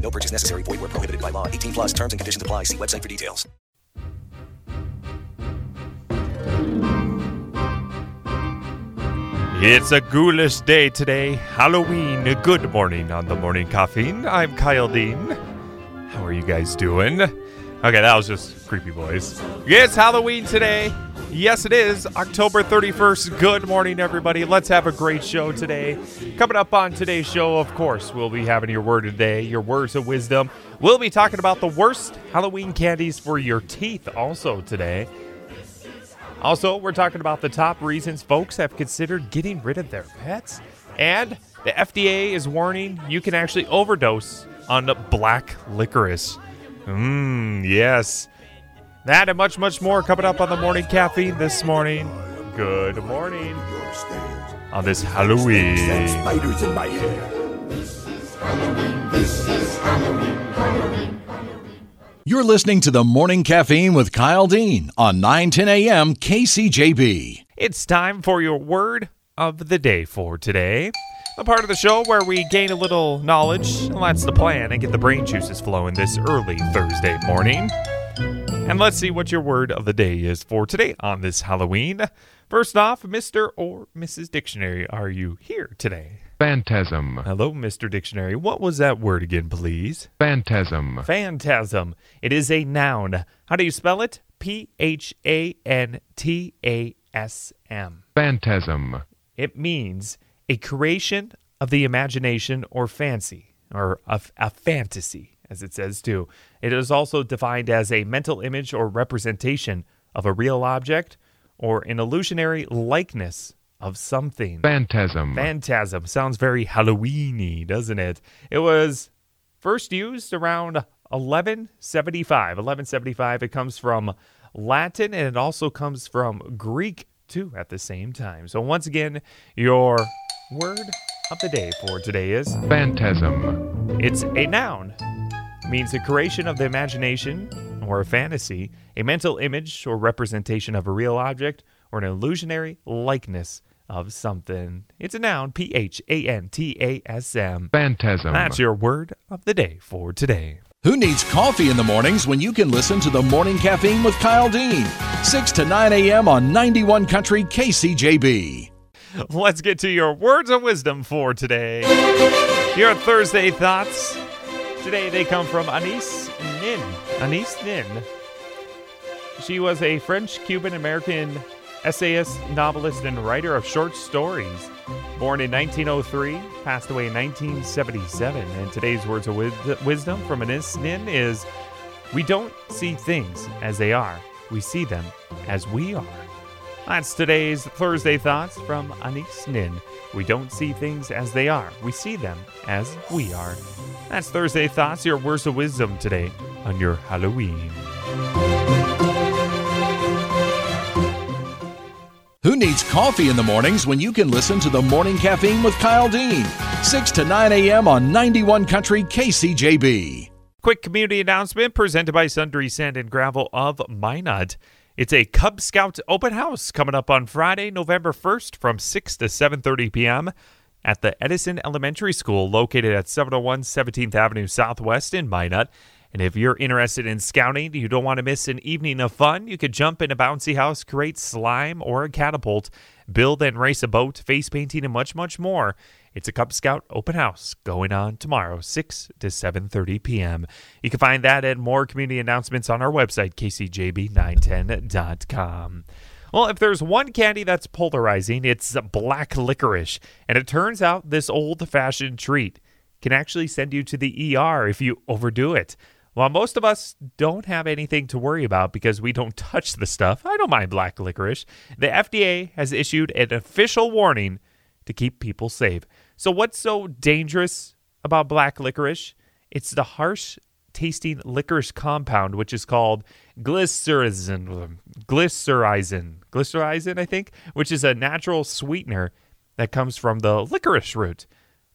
No purchase necessary. Void where prohibited by law. 18 plus terms and conditions apply. See website for details. It's a ghoulish day today, Halloween. Good morning on the morning caffeine. I'm Kyle Dean. How are you guys doing? Okay, that was just creepy boys. It's Halloween today. Yes, it is October 31st. Good morning, everybody. Let's have a great show today. Coming up on today's show, of course, we'll be having your word today, your words of wisdom. We'll be talking about the worst Halloween candies for your teeth also today. Also, we're talking about the top reasons folks have considered getting rid of their pets. And the FDA is warning you can actually overdose on black licorice. Mmm, yes. That and much, much more coming up on the morning caffeine this morning. Good morning. On this Halloween. spiders in my hair. You're listening to the Morning Caffeine with Kyle Dean on 910 a.m. KCJB. It's time for your word of the day for today. The part of the show where we gain a little knowledge, and that's the plan, and get the brain juices flowing this early Thursday morning. And let's see what your word of the day is for today on this Halloween. First off, Mr. or Mrs. Dictionary, are you here today? Phantasm. Hello, Mr. Dictionary. What was that word again, please? Phantasm. Phantasm. It is a noun. How do you spell it? P H A N T A S M. Phantasm. It means a creation of the imagination or fancy, or a, a fantasy, as it says too. It is also defined as a mental image or representation of a real object or an illusionary likeness of something. Phantasm. Phantasm sounds very Halloweeny, doesn't it? It was first used around 1175. 1175. It comes from Latin and it also comes from Greek too at the same time. So once again, your word of the day for today is Phantasm. it's a noun. Means the creation of the imagination or a fantasy, a mental image or representation of a real object, or an illusionary likeness of something. It's a noun, P H A N T A S M. Phantasm. That's your word of the day for today. Who needs coffee in the mornings when you can listen to the Morning Caffeine with Kyle Dean? 6 to 9 a.m. on 91 Country KCJB. Let's get to your words of wisdom for today. Your Thursday thoughts. Today they come from Anaïs Nin. Anaïs Nin. She was a French Cuban American essayist, novelist, and writer of short stories. Born in 1903, passed away in 1977. And today's words of wisdom from Anaïs Nin is We don't see things as they are, we see them as we are. That's today's Thursday Thoughts from Anaïs Nin. We don't see things as they are, we see them as we are. That's Thursday Thoughts, your words of wisdom today on your Halloween. Who needs coffee in the mornings when you can listen to the Morning Caffeine with Kyle Dean? 6 to 9 a.m. on 91 Country KCJB. Quick community announcement presented by Sundre Sand and Gravel of Minot. It's a Cub Scout open house coming up on Friday, November 1st from 6 to 7:30 p.m. at the Edison Elementary School located at 701 17th Avenue Southwest in Minot. And if you're interested in scouting, you don't want to miss an evening of fun, you could jump in a bouncy house, create slime or a catapult, build and race a boat, face painting and much much more. It's a Cub Scout open house going on tomorrow 6 to 7:30 p.m. You can find that and more community announcements on our website kcjb910.com. Well, if there's one candy that's polarizing, it's black licorice. And it turns out this old fashioned treat can actually send you to the ER if you overdo it. While most of us don't have anything to worry about because we don't touch the stuff, I don't mind black licorice. The FDA has issued an official warning to keep people safe. So, what's so dangerous about black licorice? It's the harsh tasting licorice compound, which is called glycerin, glycyrrhizin, glycyrrhizin, I think, which is a natural sweetener that comes from the licorice root.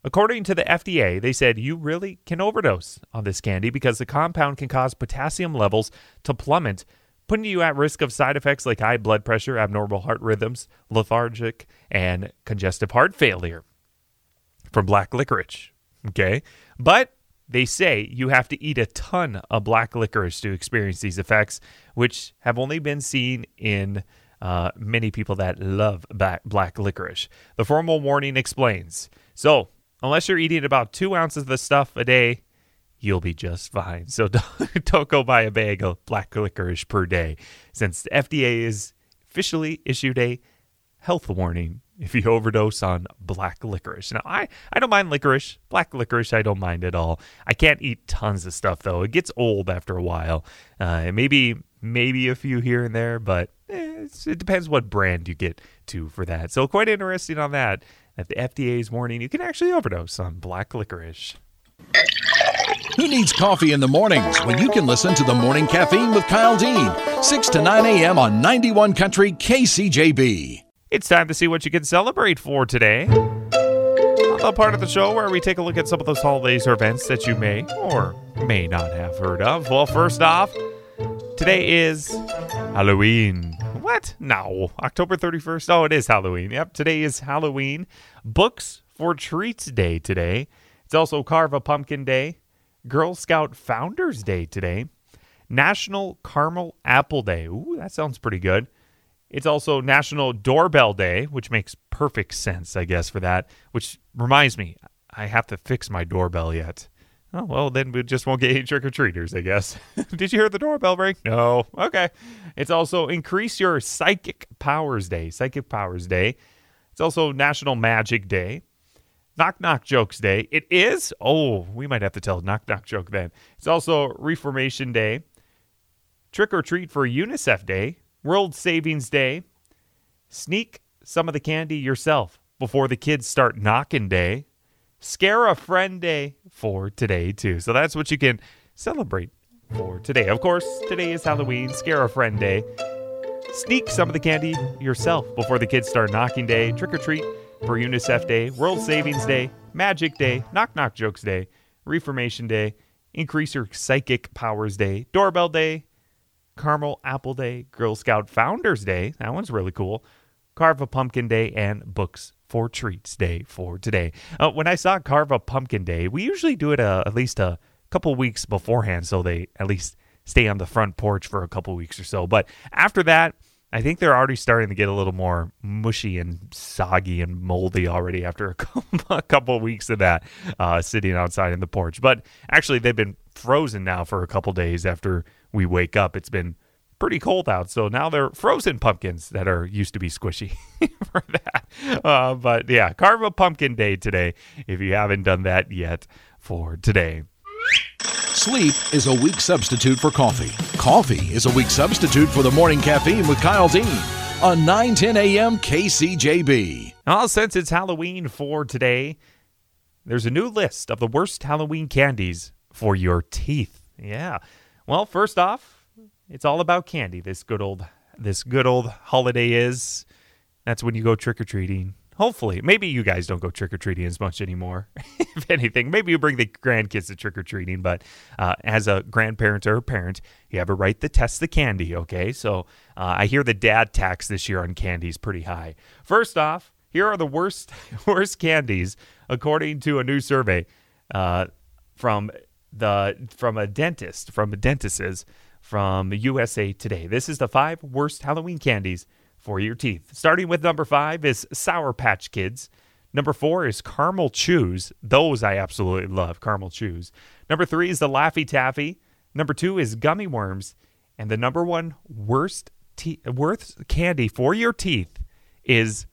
According to the FDA, they said you really can overdose on this candy because the compound can cause potassium levels to plummet, putting you at risk of side effects like high blood pressure, abnormal heart rhythms, lethargic, and congestive heart failure from black licorice. Okay. But they say you have to eat a ton of black licorice to experience these effects, which have only been seen in uh, many people that love black, black licorice. The formal warning explains so, unless you're eating about two ounces of the stuff a day, you'll be just fine. So, don't, don't go buy a bag of black licorice per day, since the FDA has officially issued a health warning if you overdose on black licorice. Now, I, I don't mind licorice. Black licorice, I don't mind at all. I can't eat tons of stuff, though. It gets old after a while. Uh, maybe maybe a few here and there, but eh, it depends what brand you get to for that. So, quite interesting on that. That the FDA's warning you can actually overdose on black licorice. Who needs coffee in the mornings when you can listen to the morning caffeine with Kyle Dean, 6 to 9 a.m. on 91 Country KCJB. It's time to see what you can celebrate for today. The part of the show where we take a look at some of those holidays or events that you may or may not have heard of. Well, first off, today is Halloween. What? No. October 31st? Oh, it is Halloween. Yep, today is Halloween. Books for Treats Day today. It's also Carve a Pumpkin Day, Girl Scout Founders Day today, National Caramel Apple Day. Ooh, that sounds pretty good. It's also National Doorbell Day, which makes perfect sense, I guess, for that. Which reminds me, I have to fix my doorbell yet. Oh, well, then we just won't get any trick or treaters, I guess. Did you hear the doorbell ring? No. Okay. It's also Increase Your Psychic Powers Day. Psychic Powers Day. It's also National Magic Day. Knock Knock Jokes Day. It is? Oh, we might have to tell knock knock joke then. It's also Reformation Day. Trick or Treat for UNICEF Day. World Savings Day. Sneak some of the candy yourself before the kids start knocking day. Scare a friend day for today, too. So that's what you can celebrate for today. Of course, today is Halloween, Scare a Friend Day. Sneak some of the candy yourself before the kids start knocking day. Trick or treat for UNICEF Day, World Savings Day, Magic Day, Knock Knock Jokes Day, Reformation Day, Increase Your Psychic Powers Day, Doorbell Day, Caramel Apple Day, Girl Scout Founders Day. That one's really cool. Carve a Pumpkin Day, and Books for Treats Day for today. Uh, when I saw Carve a Pumpkin Day, we usually do it uh, at least a couple weeks beforehand so they at least stay on the front porch for a couple weeks or so. But after that, I think they're already starting to get a little more mushy and soggy and moldy already after a couple, weeks of that uh, sitting outside in the porch. But actually, they've been frozen now for a couple days after we wake up. It's been pretty cold out, so now they're frozen pumpkins that are used to be squishy for that. Uh, but yeah, carve a pumpkin day today if you haven't done that yet for today. Sleep is a weak substitute for coffee. Coffee is a weak substitute for the morning caffeine with Kyle Dean on 910 a.m. KCJB. Well, since it's Halloween for today, there's a new list of the worst Halloween candies for your teeth. Yeah. Well, first off, it's all about candy. This good old this good old holiday is. That's when you go trick or treating. Hopefully, maybe you guys don't go trick or treating as much anymore. if anything, maybe you bring the grandkids to trick or treating. But uh, as a grandparent or a parent, you have a right to test the candy. Okay, so uh, I hear the dad tax this year on candy is pretty high. First off, here are the worst worst candies according to a new survey uh, from the from a dentist from a dentist's from USA Today. This is the five worst Halloween candies for your teeth. Starting with number five is Sour Patch Kids. Number four is Caramel Chews. Those I absolutely love, Caramel Chews. Number three is the Laffy Taffy. Number two is Gummy Worms. And the number one worst, te- worst candy for your teeth is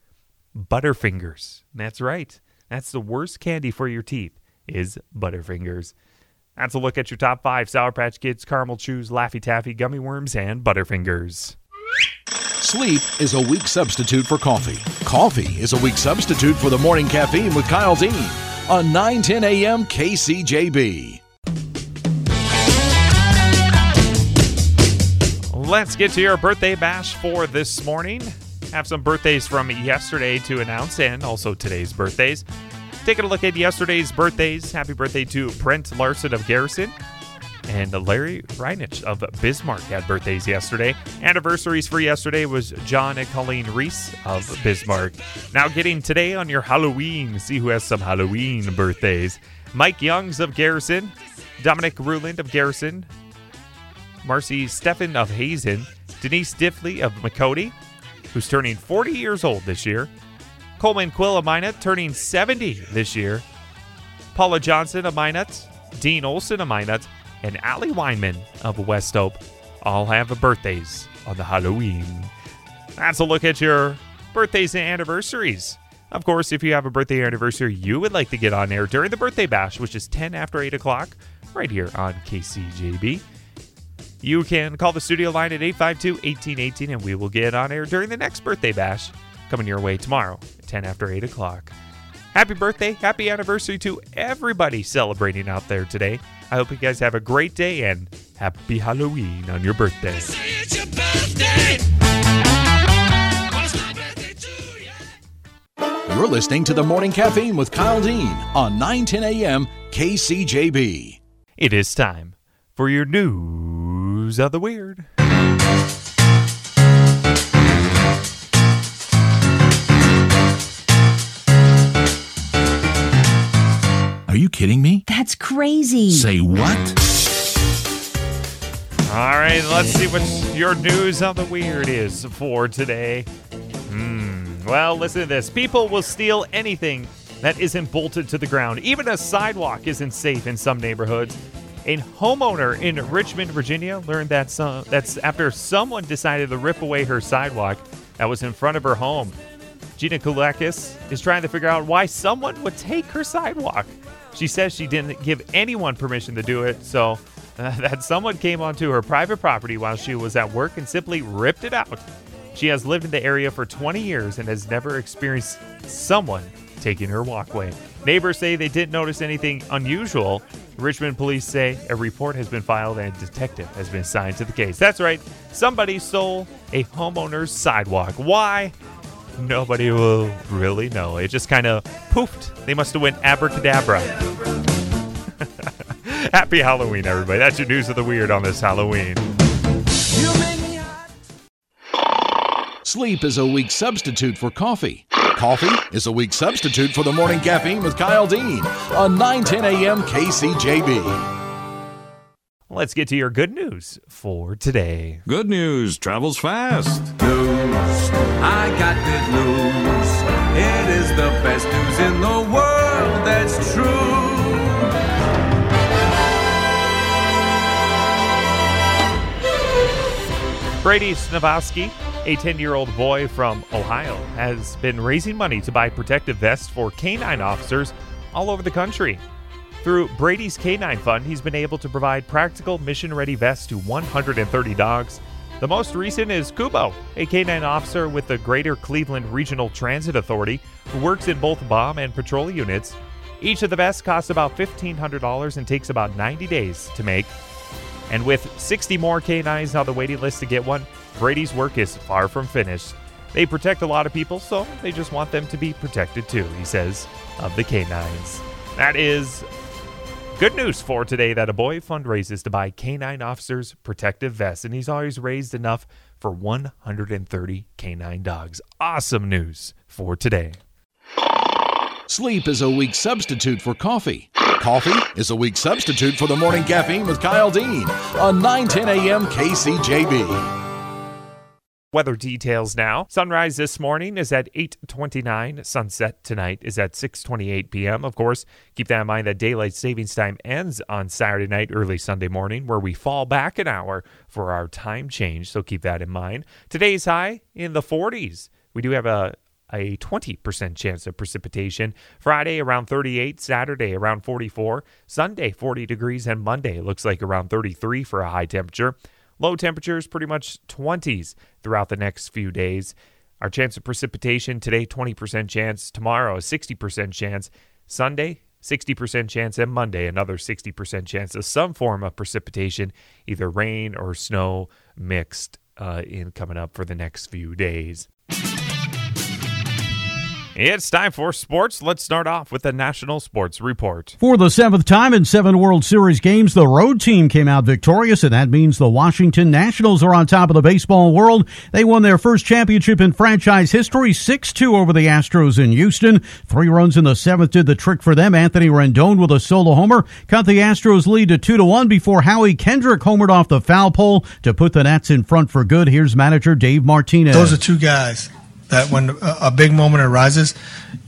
Butterfingers. That's right. That's the worst candy for your teeth is Butterfingers. That's a look at your top five Sour Patch Kids, Caramel Chews, Laffy Taffy, Gummy Worms, and Butterfingers. Sleep is a weak substitute for coffee. Coffee is a weak substitute for the morning caffeine with Kyle Dean on 910 a.m. KCJB. Let's get to your birthday bash for this morning. Have some birthdays from yesterday to announce and also today's birthdays. Taking a look at yesterday's birthdays. Happy birthday to Brent Larson of Garrison and Larry Reinich of Bismarck had birthdays yesterday. Anniversaries for yesterday was John and Colleen Reese of Bismarck. Now getting today on your Halloween. See who has some Halloween birthdays. Mike Youngs of Garrison, Dominic Ruland of Garrison, Marcy Steffen of Hazen, Denise Diffley of McCody, who's turning 40 years old this year, Coleman Quill of Minot, turning 70 this year, Paula Johnson of Minot, Dean Olson of Minot, and Allie Weinman of West Hope all have birthdays on the Halloween. That's a look at your birthdays and anniversaries. Of course, if you have a birthday or anniversary you would like to get on air during the birthday bash, which is 10 after 8 o'clock, right here on KCJB, you can call the studio line at 852 1818 and we will get on air during the next birthday bash coming your way tomorrow, 10 after 8 o'clock. Happy birthday, happy anniversary to everybody celebrating out there today. I hope you guys have a great day and happy Halloween on your birthday. You're listening to the Morning Caffeine with Kyle Dean on 910 a.m. KCJB. It is time for your news of the weird. Are you kidding me? That's crazy. Say what? All right, let's see what your news of the weird is for today. Hmm. Well, listen to this. People will steal anything that isn't bolted to the ground. Even a sidewalk isn't safe in some neighborhoods. A homeowner in Richmond, Virginia, learned that some, that's after someone decided to rip away her sidewalk that was in front of her home. Gina Kulakis is trying to figure out why someone would take her sidewalk. She says she didn't give anyone permission to do it, so uh, that someone came onto her private property while she was at work and simply ripped it out. She has lived in the area for 20 years and has never experienced someone taking her walkway. Neighbors say they didn't notice anything unusual. Richmond police say a report has been filed and a detective has been assigned to the case. That's right, somebody stole a homeowner's sidewalk. Why? Nobody will really know. It just kind of poofed. They must have went abracadabra. Happy Halloween, everybody. That's your news of the weird on this Halloween. Sleep is a weak substitute for coffee. Coffee is a weak substitute for the morning caffeine with Kyle Dean on 910 a.m. KCJB. Let's get to your good news for today. Good news travels fast. News. I got good news. It is the best news in the world. That's true. Brady Snakovsky, a 10 year old boy from Ohio, has been raising money to buy protective vests for canine officers all over the country. Through Brady's Canine Fund, he's been able to provide practical, mission ready vests to 130 dogs. The most recent is Kubo, a K-9 officer with the Greater Cleveland Regional Transit Authority, who works in both bomb and patrol units. Each of the vests costs about $1,500 and takes about 90 days to make. And with 60 more canines on the waiting list to get one, Brady's work is far from finished. They protect a lot of people, so they just want them to be protected too, he says, of the canines. That is good news for today that a boy fundraises to buy canine officers protective vests, and he's always raised enough for 130 canine dogs. Awesome news for today. Sleep is a weak substitute for coffee. Coffee is a weak substitute for the morning caffeine with Kyle Dean on 910 a.m. KCJB. Weather details now. Sunrise this morning is at 8:29. Sunset tonight is at 6:28 p.m. Of course, keep that in mind that daylight savings time ends on Saturday night, early Sunday morning, where we fall back an hour for our time change. So keep that in mind. Today's high in the 40s. We do have a a 20% chance of precipitation. Friday around 38, Saturday around 44, Sunday 40 degrees, and Monday looks like around 33 for a high temperature. Low temperatures pretty much 20s throughout the next few days. Our chance of precipitation today 20% chance, tomorrow a 60% chance, Sunday 60% chance, and Monday another 60% chance of some form of precipitation, either rain or snow mixed uh, in coming up for the next few days. It's time for sports. Let's start off with the National Sports Report. For the seventh time in seven World Series games, the road team came out victorious, and that means the Washington Nationals are on top of the baseball world. They won their first championship in franchise history, 6 2 over the Astros in Houston. Three runs in the seventh did the trick for them. Anthony Rendon with a solo homer cut the Astros lead to 2 to 1 before Howie Kendrick homered off the foul pole to put the Nats in front for good. Here's manager Dave Martinez. Those are two guys that when a, big moment arises,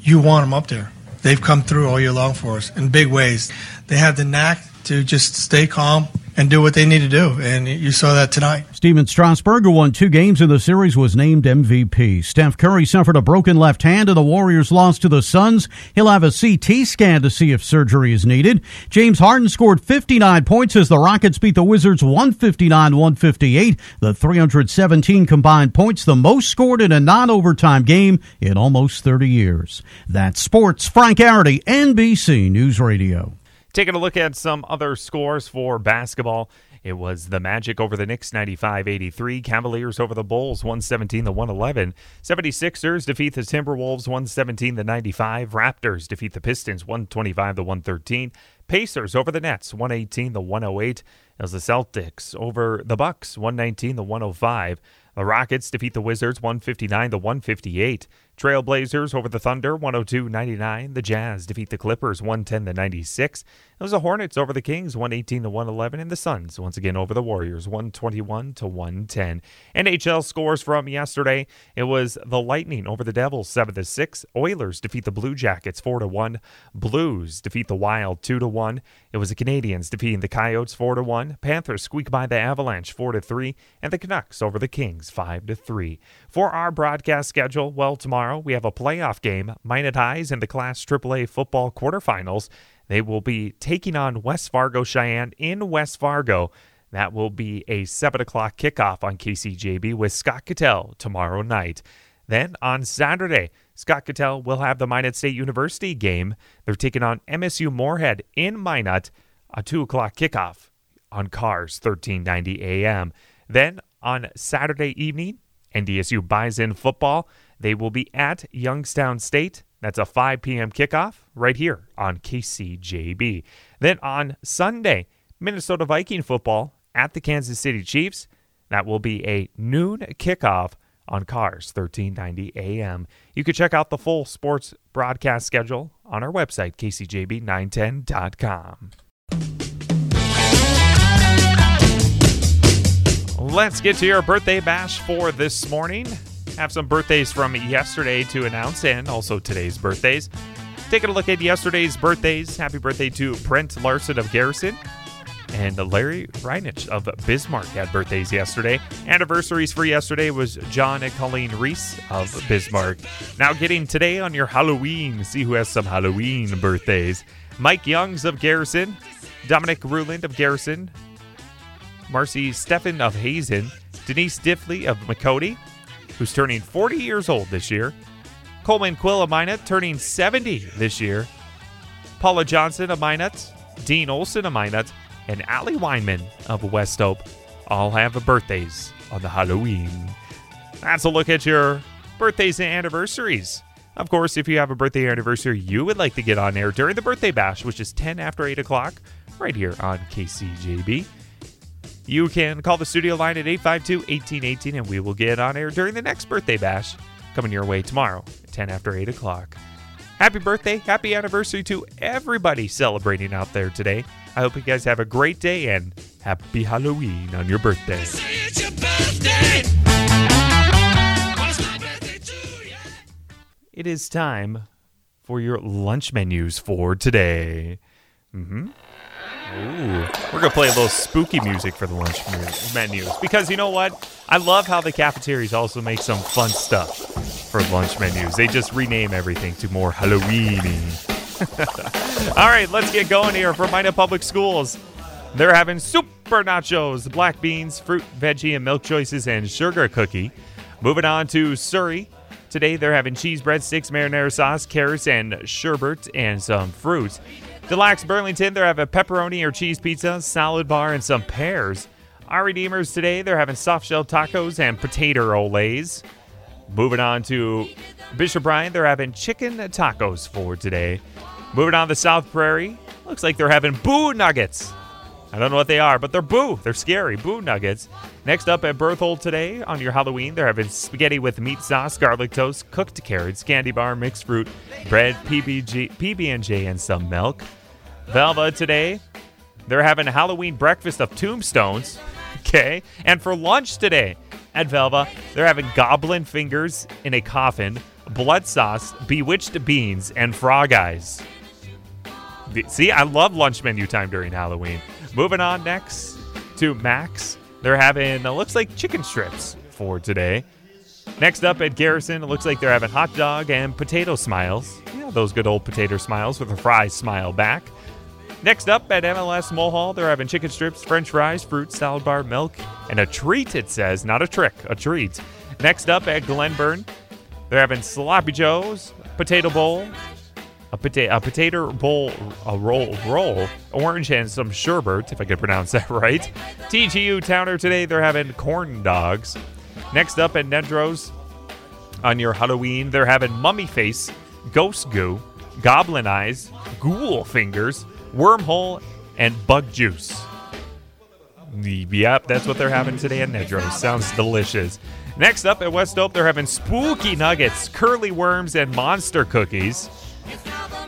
you want them up there. They've come through all year long for us in big ways. They have the knack to just stay calm and do what they need to do. And you saw that tonight. Stephen Strasburg, won two games in the series, was named MVP. Steph Curry suffered a broken left hand and the Warriors lost to the Suns. He'll have a CT scan to see if surgery is needed. James Harden scored 59 points as the Rockets beat the Wizards 159-158. The 317 combined points, the most scored in a non-overtime game in almost 30 years. That's sports. Frank Arity, NBC News Radio. Taking a look at some other scores for basketball. It was the Magic over the Knicks 95 83. Cavaliers over the Bulls 117 to 111. 76ers defeat the Timberwolves 117 to 95. Raptors defeat the Pistons 125 to 113. Pacers over the Nets 118 to 108. As the Celtics over the Bucks 119 to 105. The Rockets defeat the Wizards 159 to 158. Trailblazers over the Thunder 102-99. The Jazz defeat the Clippers 110 96. It was the Hornets over the Kings 118 111. and the Suns once again over the Warriors 121 to 110. NHL scores from yesterday. It was the Lightning over the Devils 7 6. Oilers defeat the Blue Jackets 4 1. Blues defeat the Wild 2 1. It was the Canadiens defeating the Coyotes 4 1. Panthers squeak by the Avalanche 4 3. and the Canucks over the Kings 5 to 3. For our broadcast schedule, well tomorrow we have a playoff game, Minot Highs in the Class AAA football quarterfinals. They will be taking on West Fargo Cheyenne in West Fargo. That will be a 7 o'clock kickoff on KCJB with Scott Cattell tomorrow night. Then on Saturday, Scott Cattell will have the Minot State University game. They're taking on MSU Moorhead in Minot, a 2 o'clock kickoff on Cars 1390 AM. Then on Saturday evening, NDSU Bison football. They will be at Youngstown State. That's a 5 p.m. kickoff right here on KCJB. Then on Sunday, Minnesota Viking football at the Kansas City Chiefs. That will be a noon kickoff on Cars 1390 AM. You can check out the full sports broadcast schedule on our website, kcjb910.com. Let's get to your birthday bash for this morning. Have some birthdays from yesterday to announce and also today's birthdays. Taking a look at yesterday's birthdays. Happy birthday to Brent Larson of Garrison and Larry Reinich of Bismarck had birthdays yesterday. Anniversaries for yesterday was John and Colleen Reese of Bismarck. Now getting today on your Halloween. See who has some Halloween birthdays. Mike Youngs of Garrison, Dominic Ruland of Garrison, Marcy Steffen of Hazen, Denise Diffley of McCody, who's turning 40 years old this year, Coleman Quill of Minot, turning 70 this year, Paula Johnson of Minot, Dean Olson of Minot, and Allie Weinman of West Hope all have birthdays on the Halloween. That's a look at your birthdays and anniversaries. Of course, if you have a birthday anniversary you would like to get on air during the birthday bash, which is 10 after 8 o'clock, right here on KCJB, you can call the studio line at 852 1818 and we will get on air during the next birthday bash coming your way tomorrow, 10 after 8 o'clock. Happy birthday, happy anniversary to everybody celebrating out there today. I hope you guys have a great day and happy Halloween on your birthday. It is time for your lunch menus for today. Mm-hmm. Ooh, we're gonna play a little spooky music for the lunch menus because you know what? I love how the cafeterias also make some fun stuff for lunch menus. They just rename everything to more Halloweeny. All right, let's get going here for Minot Public Schools. They're having super nachos, black beans, fruit, veggie, and milk choices, and sugar cookie. Moving on to Surrey. Today they're having cheese breadsticks, marinara sauce, carrots, and sherbet, and some fruit. Des Lacs Burlington, they're having pepperoni or cheese pizza, salad bar, and some pears. Our Redeemers today, they're having soft shell tacos and potato olays. Moving on to Bishop Ryan, they're having chicken tacos for today. Moving on to South Prairie, looks like they're having boo nuggets. I don't know what they are, but they're boo. They're scary. Boo nuggets. Next up at Berthold today on your Halloween, they're having spaghetti with meat sauce, garlic toast, cooked carrots, candy bar, mixed fruit, bread, PB&J, PB&J, and some milk. Velva today, they're having a Halloween breakfast of tombstones. Okay. And for lunch today at Velva, they're having goblin fingers in a coffin, blood sauce, bewitched beans, and frog eyes. See, I love lunch menu time during Halloween. Moving on next to Max. They're having, it looks like chicken strips for today. Next up at Garrison, it looks like they're having hot dog and potato smiles. Yeah, those good old potato smiles with a fry smile back. Next up at MLS Mohall, they're having chicken strips, french fries, fruit, salad bar, milk, and a treat, it says. Not a trick, a treat. Next up at Glenburn, they're having sloppy joes, potato bowl, a, pota- a potato bowl, a roll, roll, orange, and some sherbet, if I could pronounce that right. TGU Towner today, they're having corn dogs. Next up at Nedrose, on your Halloween, they're having mummy face, ghost goo, goblin eyes, ghoul fingers, wormhole, and bug juice. Yep, that's what they're having today at Nedrose. Sounds delicious. Next up at West Oak, they're having spooky nuggets, curly worms, and monster cookies.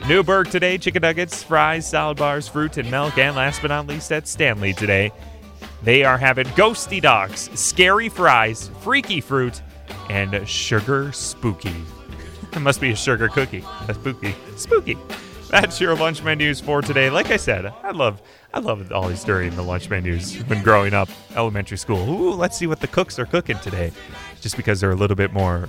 Newburg today, chicken nuggets, fries, salad bars, fruit, and milk. And last but not least, at Stanley today, they are having ghosty dogs, scary fries, freaky fruit, and sugar spooky. it must be a sugar cookie. A spooky. Spooky. That's your lunch menus for today. Like I said, I love I love always during the lunch menus when growing up, elementary school. Ooh, let's see what the cooks are cooking today. Just because they're a little bit more